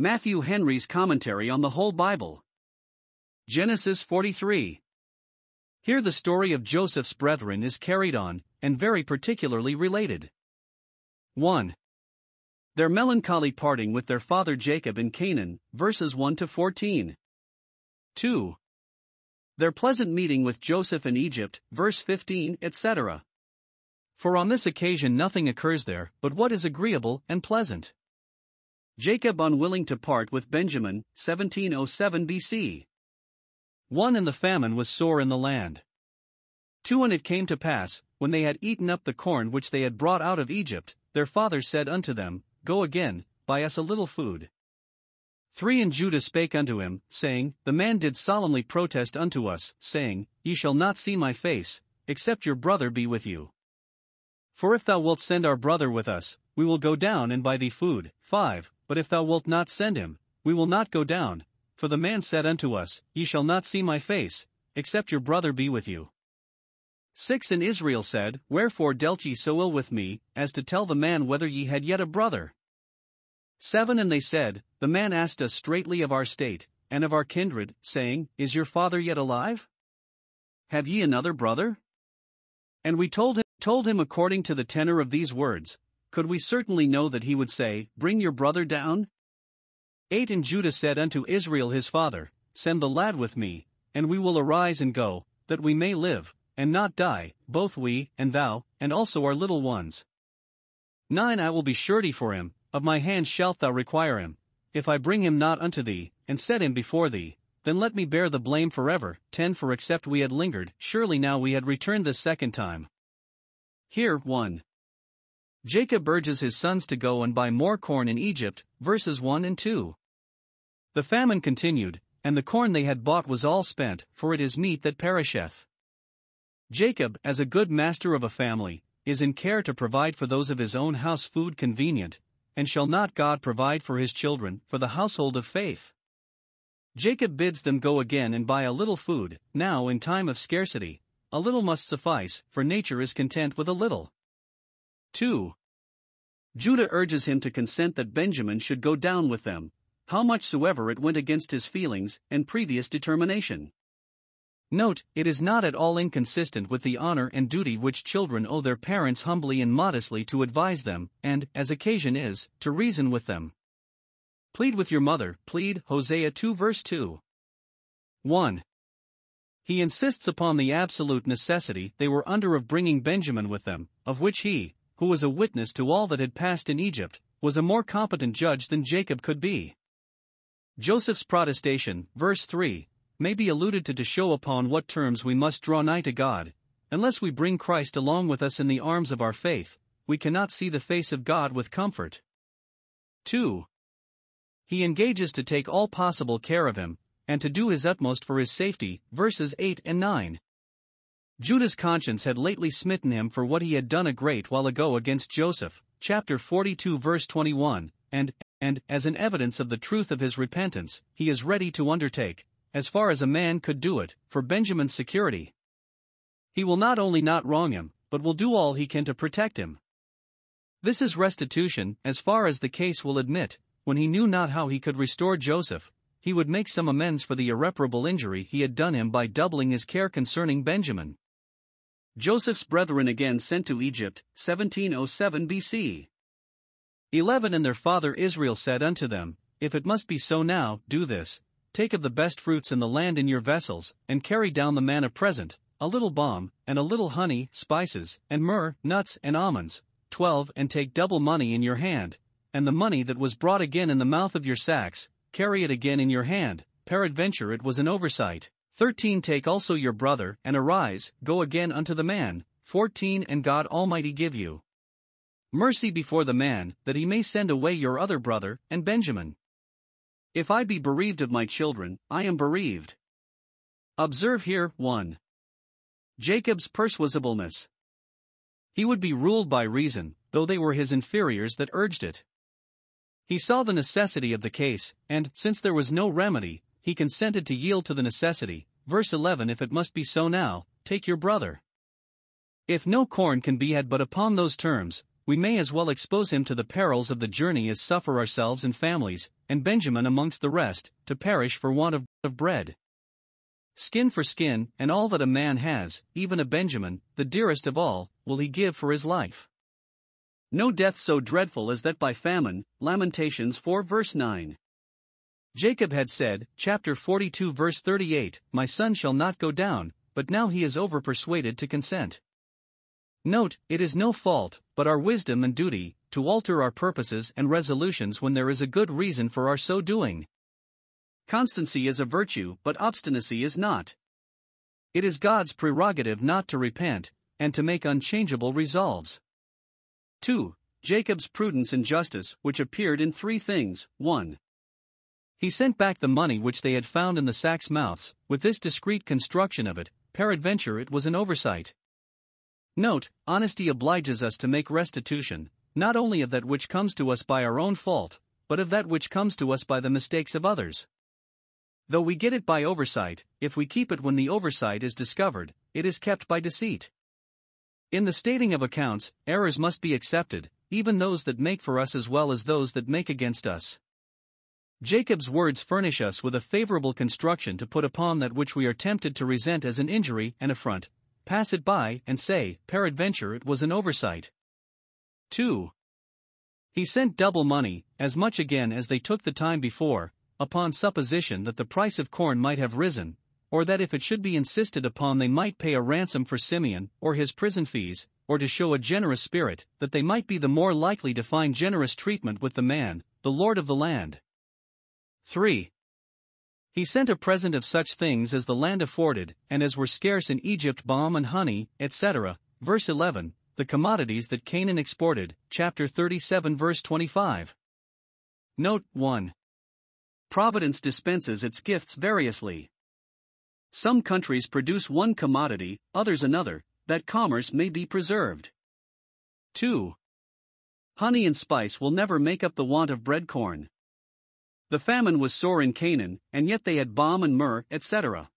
Matthew Henry's Commentary on the Whole Bible. Genesis 43. Here the story of Joseph's brethren is carried on, and very particularly related. 1. Their melancholy parting with their father Jacob in Canaan, verses 1 to 14. 2. Their pleasant meeting with Joseph in Egypt, verse 15, etc. For on this occasion nothing occurs there but what is agreeable and pleasant. Jacob unwilling to part with Benjamin, 1707 BC. 1 And the famine was sore in the land. 2 And it came to pass, when they had eaten up the corn which they had brought out of Egypt, their father said unto them, Go again, buy us a little food. 3 And Judah spake unto him, saying, The man did solemnly protest unto us, saying, Ye shall not see my face, except your brother be with you. For if thou wilt send our brother with us, we will go down and buy thee food. 5. But if thou wilt not send him, we will not go down. For the man said unto us, Ye shall not see my face, except your brother be with you. 6 And Israel said, Wherefore dealt ye so ill with me, as to tell the man whether ye had yet a brother? 7 And they said, The man asked us straightly of our state, and of our kindred, saying, Is your father yet alive? Have ye another brother? And we told him, told him according to the tenor of these words, could we certainly know that he would say, Bring your brother down? 8 And Judah said unto Israel his father, Send the lad with me, and we will arise and go, that we may live, and not die, both we, and thou, and also our little ones. 9 I will be surety for him, of my hand shalt thou require him. If I bring him not unto thee, and set him before thee, then let me bear the blame forever. 10 For except we had lingered, surely now we had returned the second time. Here, 1. Jacob urges his sons to go and buy more corn in Egypt, verses 1 and 2. The famine continued, and the corn they had bought was all spent, for it is meat that perisheth. Jacob, as a good master of a family, is in care to provide for those of his own house food convenient, and shall not God provide for his children, for the household of faith? Jacob bids them go again and buy a little food, now in time of scarcity, a little must suffice, for nature is content with a little. 2. Judah urges him to consent that Benjamin should go down with them, how much soever it went against his feelings and previous determination. Note, it is not at all inconsistent with the honor and duty which children owe their parents humbly and modestly to advise them, and, as occasion is, to reason with them. Plead with your mother, plead, Hosea 2 verse 2. 1. He insists upon the absolute necessity they were under of bringing Benjamin with them, of which he, who was a witness to all that had passed in Egypt, was a more competent judge than Jacob could be. Joseph's protestation, verse 3, may be alluded to to show upon what terms we must draw nigh to God. Unless we bring Christ along with us in the arms of our faith, we cannot see the face of God with comfort. 2. He engages to take all possible care of him, and to do his utmost for his safety, verses 8 and 9. Judah's conscience had lately smitten him for what he had done a great while ago against Joseph, chapter 42 verse 21, and, and, as an evidence of the truth of his repentance, he is ready to undertake, as far as a man could do it, for Benjamin's security. He will not only not wrong him, but will do all he can to protect him. This is restitution, as far as the case will admit, when he knew not how he could restore Joseph, he would make some amends for the irreparable injury he had done him by doubling his care concerning Benjamin. Joseph's brethren again sent to Egypt, 1707 BC. 11 And their father Israel said unto them, If it must be so now, do this take of the best fruits in the land in your vessels, and carry down the manna present, a little balm, and a little honey, spices, and myrrh, nuts, and almonds. 12 And take double money in your hand, and the money that was brought again in the mouth of your sacks, carry it again in your hand, peradventure it was an oversight. 13 Take also your brother, and arise, go again unto the man. 14 And God Almighty give you mercy before the man, that he may send away your other brother, and Benjamin. If I be bereaved of my children, I am bereaved. Observe here 1. Jacob's persuasibleness. He would be ruled by reason, though they were his inferiors that urged it. He saw the necessity of the case, and, since there was no remedy, he consented to yield to the necessity. Verse 11 If it must be so now, take your brother. If no corn can be had but upon those terms, we may as well expose him to the perils of the journey as suffer ourselves and families, and Benjamin amongst the rest, to perish for want of, of bread. Skin for skin, and all that a man has, even a Benjamin, the dearest of all, will he give for his life. No death so dreadful as that by famine. Lamentations 4 verse 9. Jacob had said, chapter 42 verse 38, My son shall not go down, but now he is over persuaded to consent. Note, it is no fault, but our wisdom and duty, to alter our purposes and resolutions when there is a good reason for our so doing. Constancy is a virtue, but obstinacy is not. It is God's prerogative not to repent, and to make unchangeable resolves. 2. Jacob's prudence and justice, which appeared in three things 1. He sent back the money which they had found in the sacks' mouths, with this discreet construction of it, peradventure it was an oversight. Note, honesty obliges us to make restitution, not only of that which comes to us by our own fault, but of that which comes to us by the mistakes of others. Though we get it by oversight, if we keep it when the oversight is discovered, it is kept by deceit. In the stating of accounts, errors must be accepted, even those that make for us as well as those that make against us. Jacob's words furnish us with a favorable construction to put upon that which we are tempted to resent as an injury and affront, pass it by, and say, peradventure it was an oversight. 2. He sent double money, as much again as they took the time before, upon supposition that the price of corn might have risen, or that if it should be insisted upon they might pay a ransom for Simeon, or his prison fees, or to show a generous spirit, that they might be the more likely to find generous treatment with the man, the lord of the land. 3. He sent a present of such things as the land afforded, and as were scarce in Egypt balm and honey, etc. Verse 11, the commodities that Canaan exported, chapter 37, verse 25. Note 1. Providence dispenses its gifts variously. Some countries produce one commodity, others another, that commerce may be preserved. 2. Honey and spice will never make up the want of bread corn. The famine was sore in Canaan, and yet they had balm and myrrh, etc.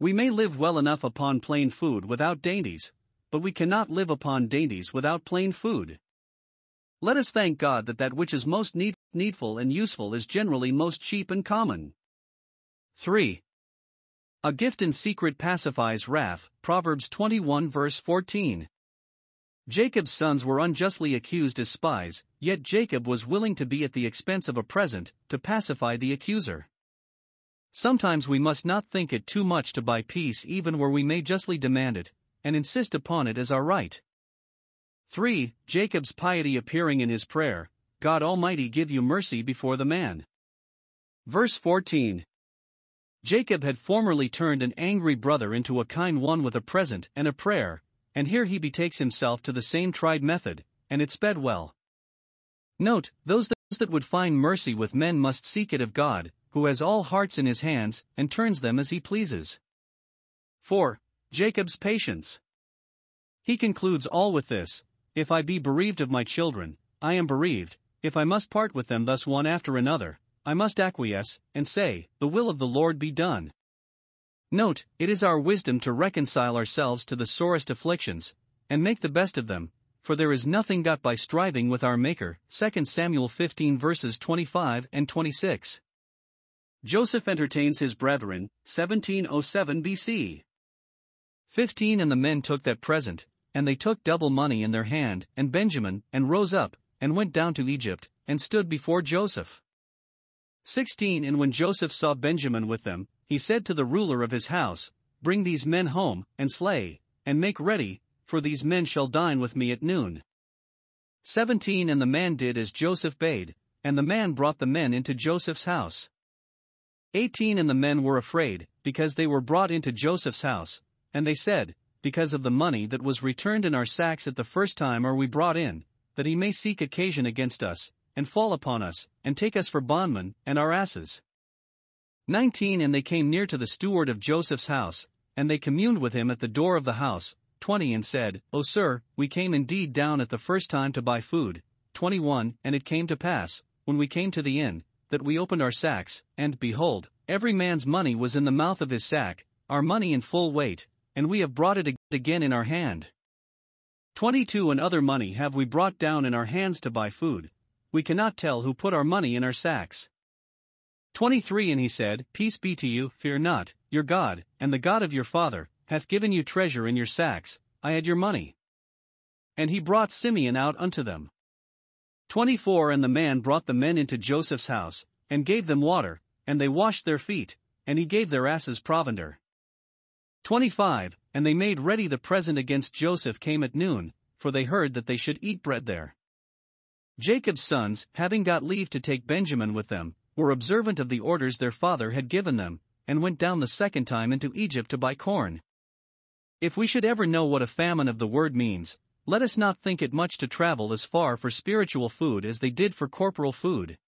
We may live well enough upon plain food without dainties, but we cannot live upon dainties without plain food. Let us thank God that that which is most need- needful and useful is generally most cheap and common. 3. A gift in secret pacifies wrath. Proverbs 21 verse 14. Jacob's sons were unjustly accused as spies, yet Jacob was willing to be at the expense of a present to pacify the accuser. Sometimes we must not think it too much to buy peace even where we may justly demand it, and insist upon it as our right. 3. Jacob's piety appearing in his prayer God Almighty give you mercy before the man. Verse 14. Jacob had formerly turned an angry brother into a kind one with a present and a prayer, and here he betakes himself to the same tried method, and it sped well. Note, those that would find mercy with men must seek it of God, who has all hearts in his hands, and turns them as he pleases. 4. Jacob's patience. He concludes all with this If I be bereaved of my children, I am bereaved, if I must part with them thus one after another, I must acquiesce, and say, The will of the Lord be done. Note, it is our wisdom to reconcile ourselves to the sorest afflictions, and make the best of them, for there is nothing got by striving with our Maker. 2 Samuel 15 verses 25 and 26. Joseph entertains his brethren, 1707 BC. 15 And the men took that present, and they took double money in their hand, and Benjamin, and rose up, and went down to Egypt, and stood before Joseph. 16 And when Joseph saw Benjamin with them, he said to the ruler of his house, Bring these men home, and slay, and make ready, for these men shall dine with me at noon. 17 And the man did as Joseph bade, and the man brought the men into Joseph's house. 18 And the men were afraid, because they were brought into Joseph's house, and they said, Because of the money that was returned in our sacks at the first time are we brought in, that he may seek occasion against us, and fall upon us, and take us for bondmen, and our asses. 19 And they came near to the steward of Joseph's house, and they communed with him at the door of the house. 20 And said, O sir, we came indeed down at the first time to buy food. 21 And it came to pass, when we came to the inn, that we opened our sacks, and, behold, every man's money was in the mouth of his sack, our money in full weight, and we have brought it again in our hand. 22 And other money have we brought down in our hands to buy food. We cannot tell who put our money in our sacks. 23 And he said, Peace be to you, fear not, your God, and the God of your father, hath given you treasure in your sacks, I had your money. And he brought Simeon out unto them. 24 And the man brought the men into Joseph's house, and gave them water, and they washed their feet, and he gave their asses provender. 25 And they made ready the present against Joseph came at noon, for they heard that they should eat bread there. Jacob's sons, having got leave to take Benjamin with them, were observant of the orders their father had given them, and went down the second time into Egypt to buy corn. If we should ever know what a famine of the word means, let us not think it much to travel as far for spiritual food as they did for corporal food.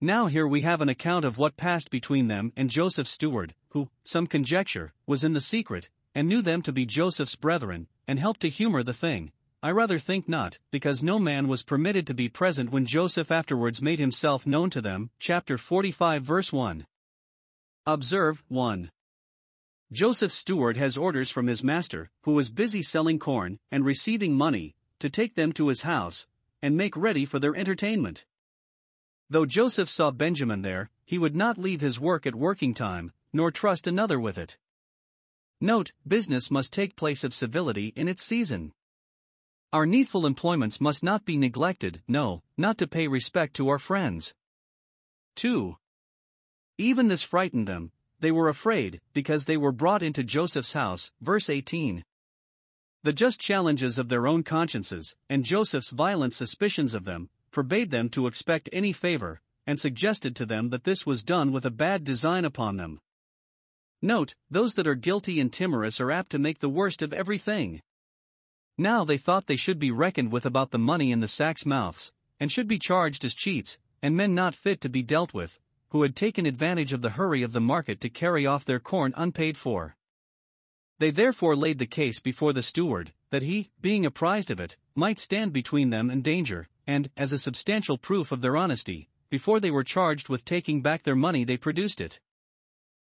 Now, here we have an account of what passed between them and Joseph's steward, who, some conjecture, was in the secret, and knew them to be Joseph's brethren, and helped to humor the thing. I rather think not, because no man was permitted to be present when Joseph afterwards made himself known to them. Chapter 45, verse 1. Observe 1. Joseph's steward has orders from his master, who was busy selling corn and receiving money, to take them to his house and make ready for their entertainment. Though Joseph saw Benjamin there, he would not leave his work at working time, nor trust another with it. Note, business must take place of civility in its season. Our needful employments must not be neglected, no, not to pay respect to our friends. 2. Even this frightened them, they were afraid, because they were brought into Joseph's house. Verse 18. The just challenges of their own consciences, and Joseph's violent suspicions of them, forbade them to expect any favor, and suggested to them that this was done with a bad design upon them. Note, those that are guilty and timorous are apt to make the worst of everything. Now they thought they should be reckoned with about the money in the sacks' mouths, and should be charged as cheats, and men not fit to be dealt with, who had taken advantage of the hurry of the market to carry off their corn unpaid for. They therefore laid the case before the steward, that he, being apprised of it, might stand between them and danger, and, as a substantial proof of their honesty, before they were charged with taking back their money, they produced it.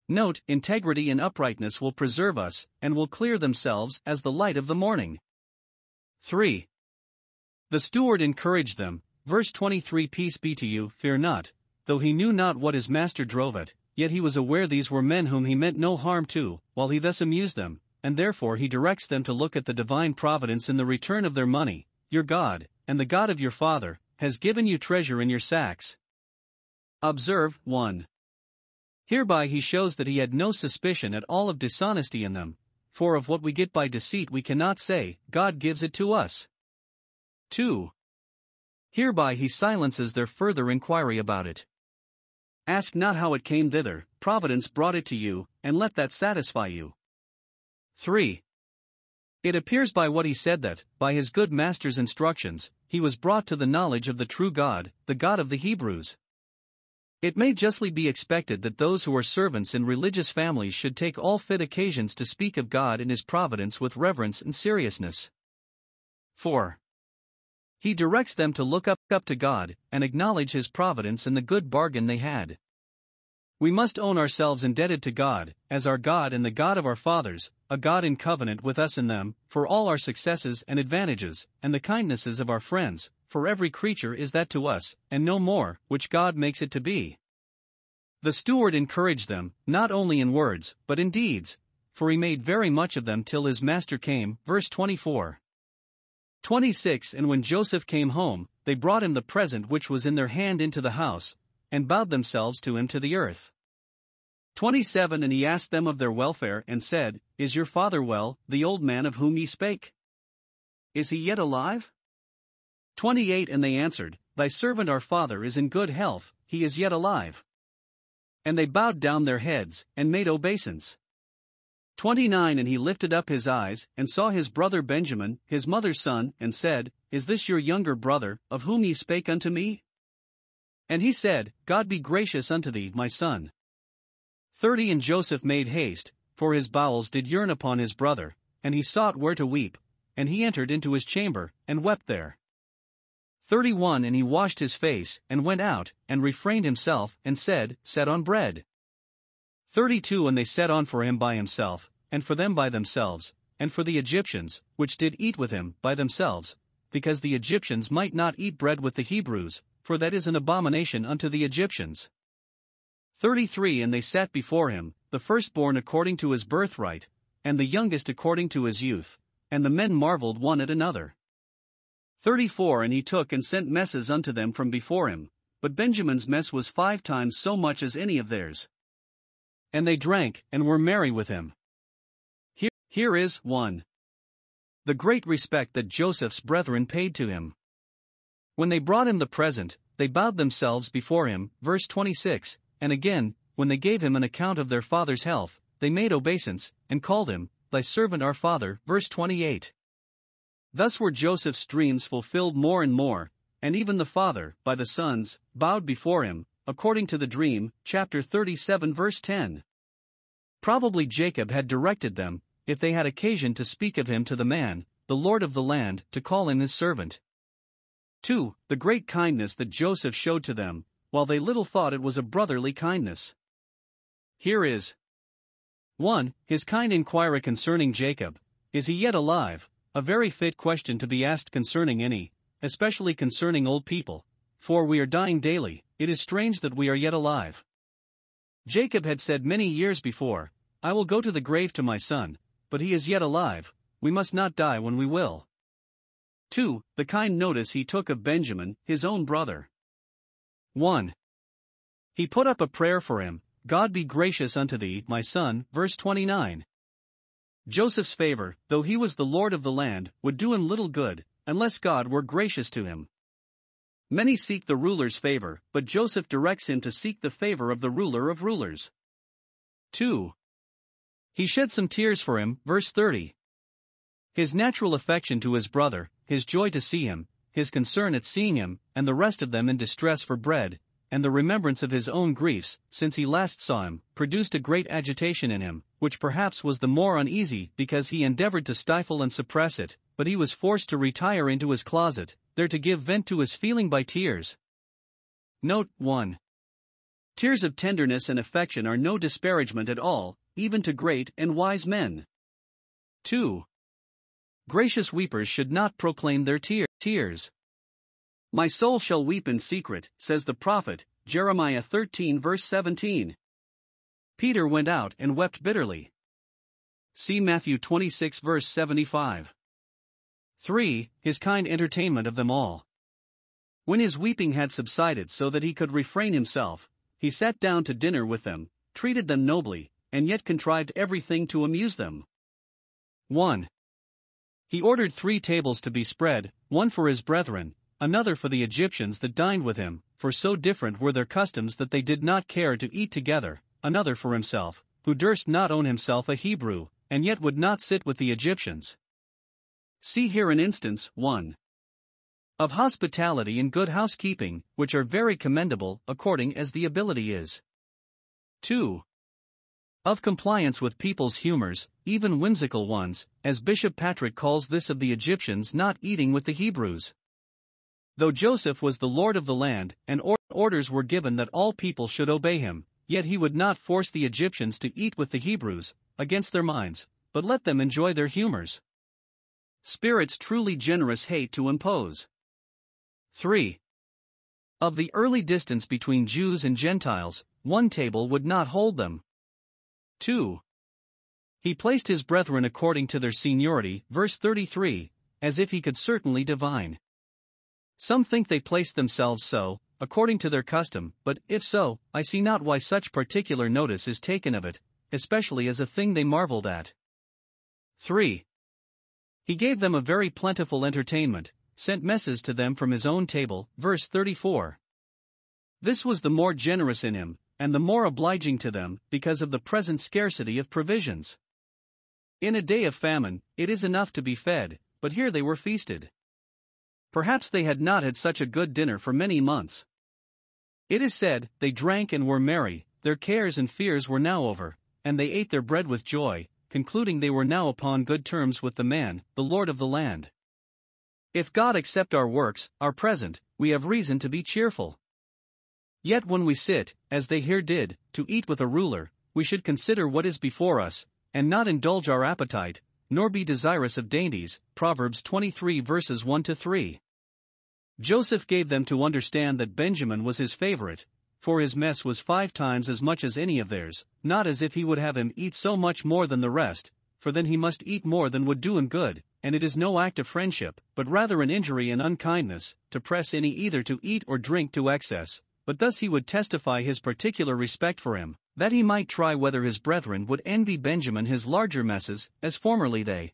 Note, integrity and uprightness will preserve us, and will clear themselves as the light of the morning. 3. The steward encouraged them, verse 23 Peace be to you, fear not, though he knew not what his master drove at, yet he was aware these were men whom he meant no harm to, while he thus amused them, and therefore he directs them to look at the divine providence in the return of their money. Your God, and the God of your father, has given you treasure in your sacks. Observe 1. Hereby he shows that he had no suspicion at all of dishonesty in them, for of what we get by deceit we cannot say, God gives it to us. 2. Hereby he silences their further inquiry about it. Ask not how it came thither, Providence brought it to you, and let that satisfy you. 3. It appears by what he said that, by his good master's instructions, he was brought to the knowledge of the true God, the God of the Hebrews. It may justly be expected that those who are servants in religious families should take all fit occasions to speak of God and His providence with reverence and seriousness. 4. He directs them to look up, up to God and acknowledge His providence in the good bargain they had. We must own ourselves indebted to God, as our God and the God of our fathers, a God in covenant with us and them, for all our successes and advantages, and the kindnesses of our friends, for every creature is that to us, and no more, which God makes it to be. The steward encouraged them, not only in words, but in deeds, for he made very much of them till his master came. Verse 24. 26 And when Joseph came home, they brought him the present which was in their hand into the house, and bowed themselves to him to the earth. 27 And he asked them of their welfare, and said, Is your father well, the old man of whom ye spake? Is he yet alive? 28 And they answered, Thy servant our father is in good health, he is yet alive. And they bowed down their heads, and made obeisance. 29 And he lifted up his eyes, and saw his brother Benjamin, his mother's son, and said, Is this your younger brother, of whom ye spake unto me? And he said, God be gracious unto thee, my son. 30 And Joseph made haste, for his bowels did yearn upon his brother, and he sought where to weep, and he entered into his chamber, and wept there. 31 And he washed his face, and went out, and refrained himself, and said, Set on bread. 32 And they set on for him by himself, and for them by themselves, and for the Egyptians, which did eat with him, by themselves, because the Egyptians might not eat bread with the Hebrews, for that is an abomination unto the Egyptians. 33 And they sat before him, the firstborn according to his birthright, and the youngest according to his youth, and the men marveled one at another. 34 And he took and sent messes unto them from before him, but Benjamin's mess was five times so much as any of theirs. And they drank, and were merry with him. Here, here is 1. The great respect that Joseph's brethren paid to him. When they brought him the present, they bowed themselves before him, verse 26, and again, when they gave him an account of their father's health, they made obeisance, and called him, Thy servant our father, verse 28. Thus were Joseph's dreams fulfilled more and more, and even the father, by the sons, bowed before him, according to the dream, chapter 37, verse 10. Probably Jacob had directed them, if they had occasion to speak of him to the man, the lord of the land, to call him his servant. 2. The great kindness that Joseph showed to them, while they little thought it was a brotherly kindness. Here is 1. His kind inquiry concerning Jacob Is he yet alive? A very fit question to be asked concerning any, especially concerning old people, for we are dying daily, it is strange that we are yet alive. Jacob had said many years before, I will go to the grave to my son, but he is yet alive, we must not die when we will. 2. The kind notice he took of Benjamin, his own brother. 1. He put up a prayer for him God be gracious unto thee, my son, verse 29. Joseph's favor, though he was the lord of the land, would do him little good, unless God were gracious to him. Many seek the ruler's favor, but Joseph directs him to seek the favor of the ruler of rulers. 2. He shed some tears for him, verse 30. His natural affection to his brother, his joy to see him, his concern at seeing him, and the rest of them in distress for bread, and the remembrance of his own griefs, since he last saw him, produced a great agitation in him, which perhaps was the more uneasy because he endeavored to stifle and suppress it, but he was forced to retire into his closet, there to give vent to his feeling by tears. Note 1. Tears of tenderness and affection are no disparagement at all, even to great and wise men. 2. Gracious weepers should not proclaim their tear- tears. My soul shall weep in secret, says the prophet, Jeremiah 13 verse 17. Peter went out and wept bitterly. See Matthew 26 verse 75. 3. His kind entertainment of them all. When his weeping had subsided so that he could refrain himself, he sat down to dinner with them, treated them nobly, and yet contrived everything to amuse them. 1. He ordered three tables to be spread, one for his brethren, another for the Egyptians that dined with him, for so different were their customs that they did not care to eat together, another for himself, who durst not own himself a Hebrew, and yet would not sit with the Egyptians. See here an instance 1. Of hospitality and good housekeeping, which are very commendable according as the ability is. 2. Of compliance with people's humors, even whimsical ones, as Bishop Patrick calls this of the Egyptians not eating with the Hebrews. Though Joseph was the lord of the land, and or- orders were given that all people should obey him, yet he would not force the Egyptians to eat with the Hebrews, against their minds, but let them enjoy their humors. Spirits truly generous hate to impose. 3. Of the early distance between Jews and Gentiles, one table would not hold them. 2. He placed his brethren according to their seniority, verse 33, as if he could certainly divine. Some think they placed themselves so, according to their custom, but if so, I see not why such particular notice is taken of it, especially as a thing they marveled at. 3. He gave them a very plentiful entertainment, sent messes to them from his own table, verse 34. This was the more generous in him, and the more obliging to them, because of the present scarcity of provisions. In a day of famine, it is enough to be fed, but here they were feasted. Perhaps they had not had such a good dinner for many months. It is said, they drank and were merry, their cares and fears were now over, and they ate their bread with joy, concluding they were now upon good terms with the man, the Lord of the land. If God accept our works, our present, we have reason to be cheerful. Yet when we sit, as they here did, to eat with a ruler, we should consider what is before us, and not indulge our appetite, nor be desirous of dainties. Proverbs 23 verses 1 to 3. Joseph gave them to understand that Benjamin was his favorite, for his mess was five times as much as any of theirs, not as if he would have him eat so much more than the rest, for then he must eat more than would do him good, and it is no act of friendship, but rather an injury and unkindness, to press any either to eat or drink to excess, but thus he would testify his particular respect for him, that he might try whether his brethren would envy Benjamin his larger messes, as formerly they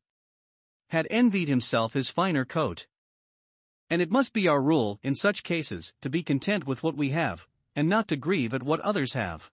had envied himself his finer coat. And it must be our rule, in such cases, to be content with what we have, and not to grieve at what others have.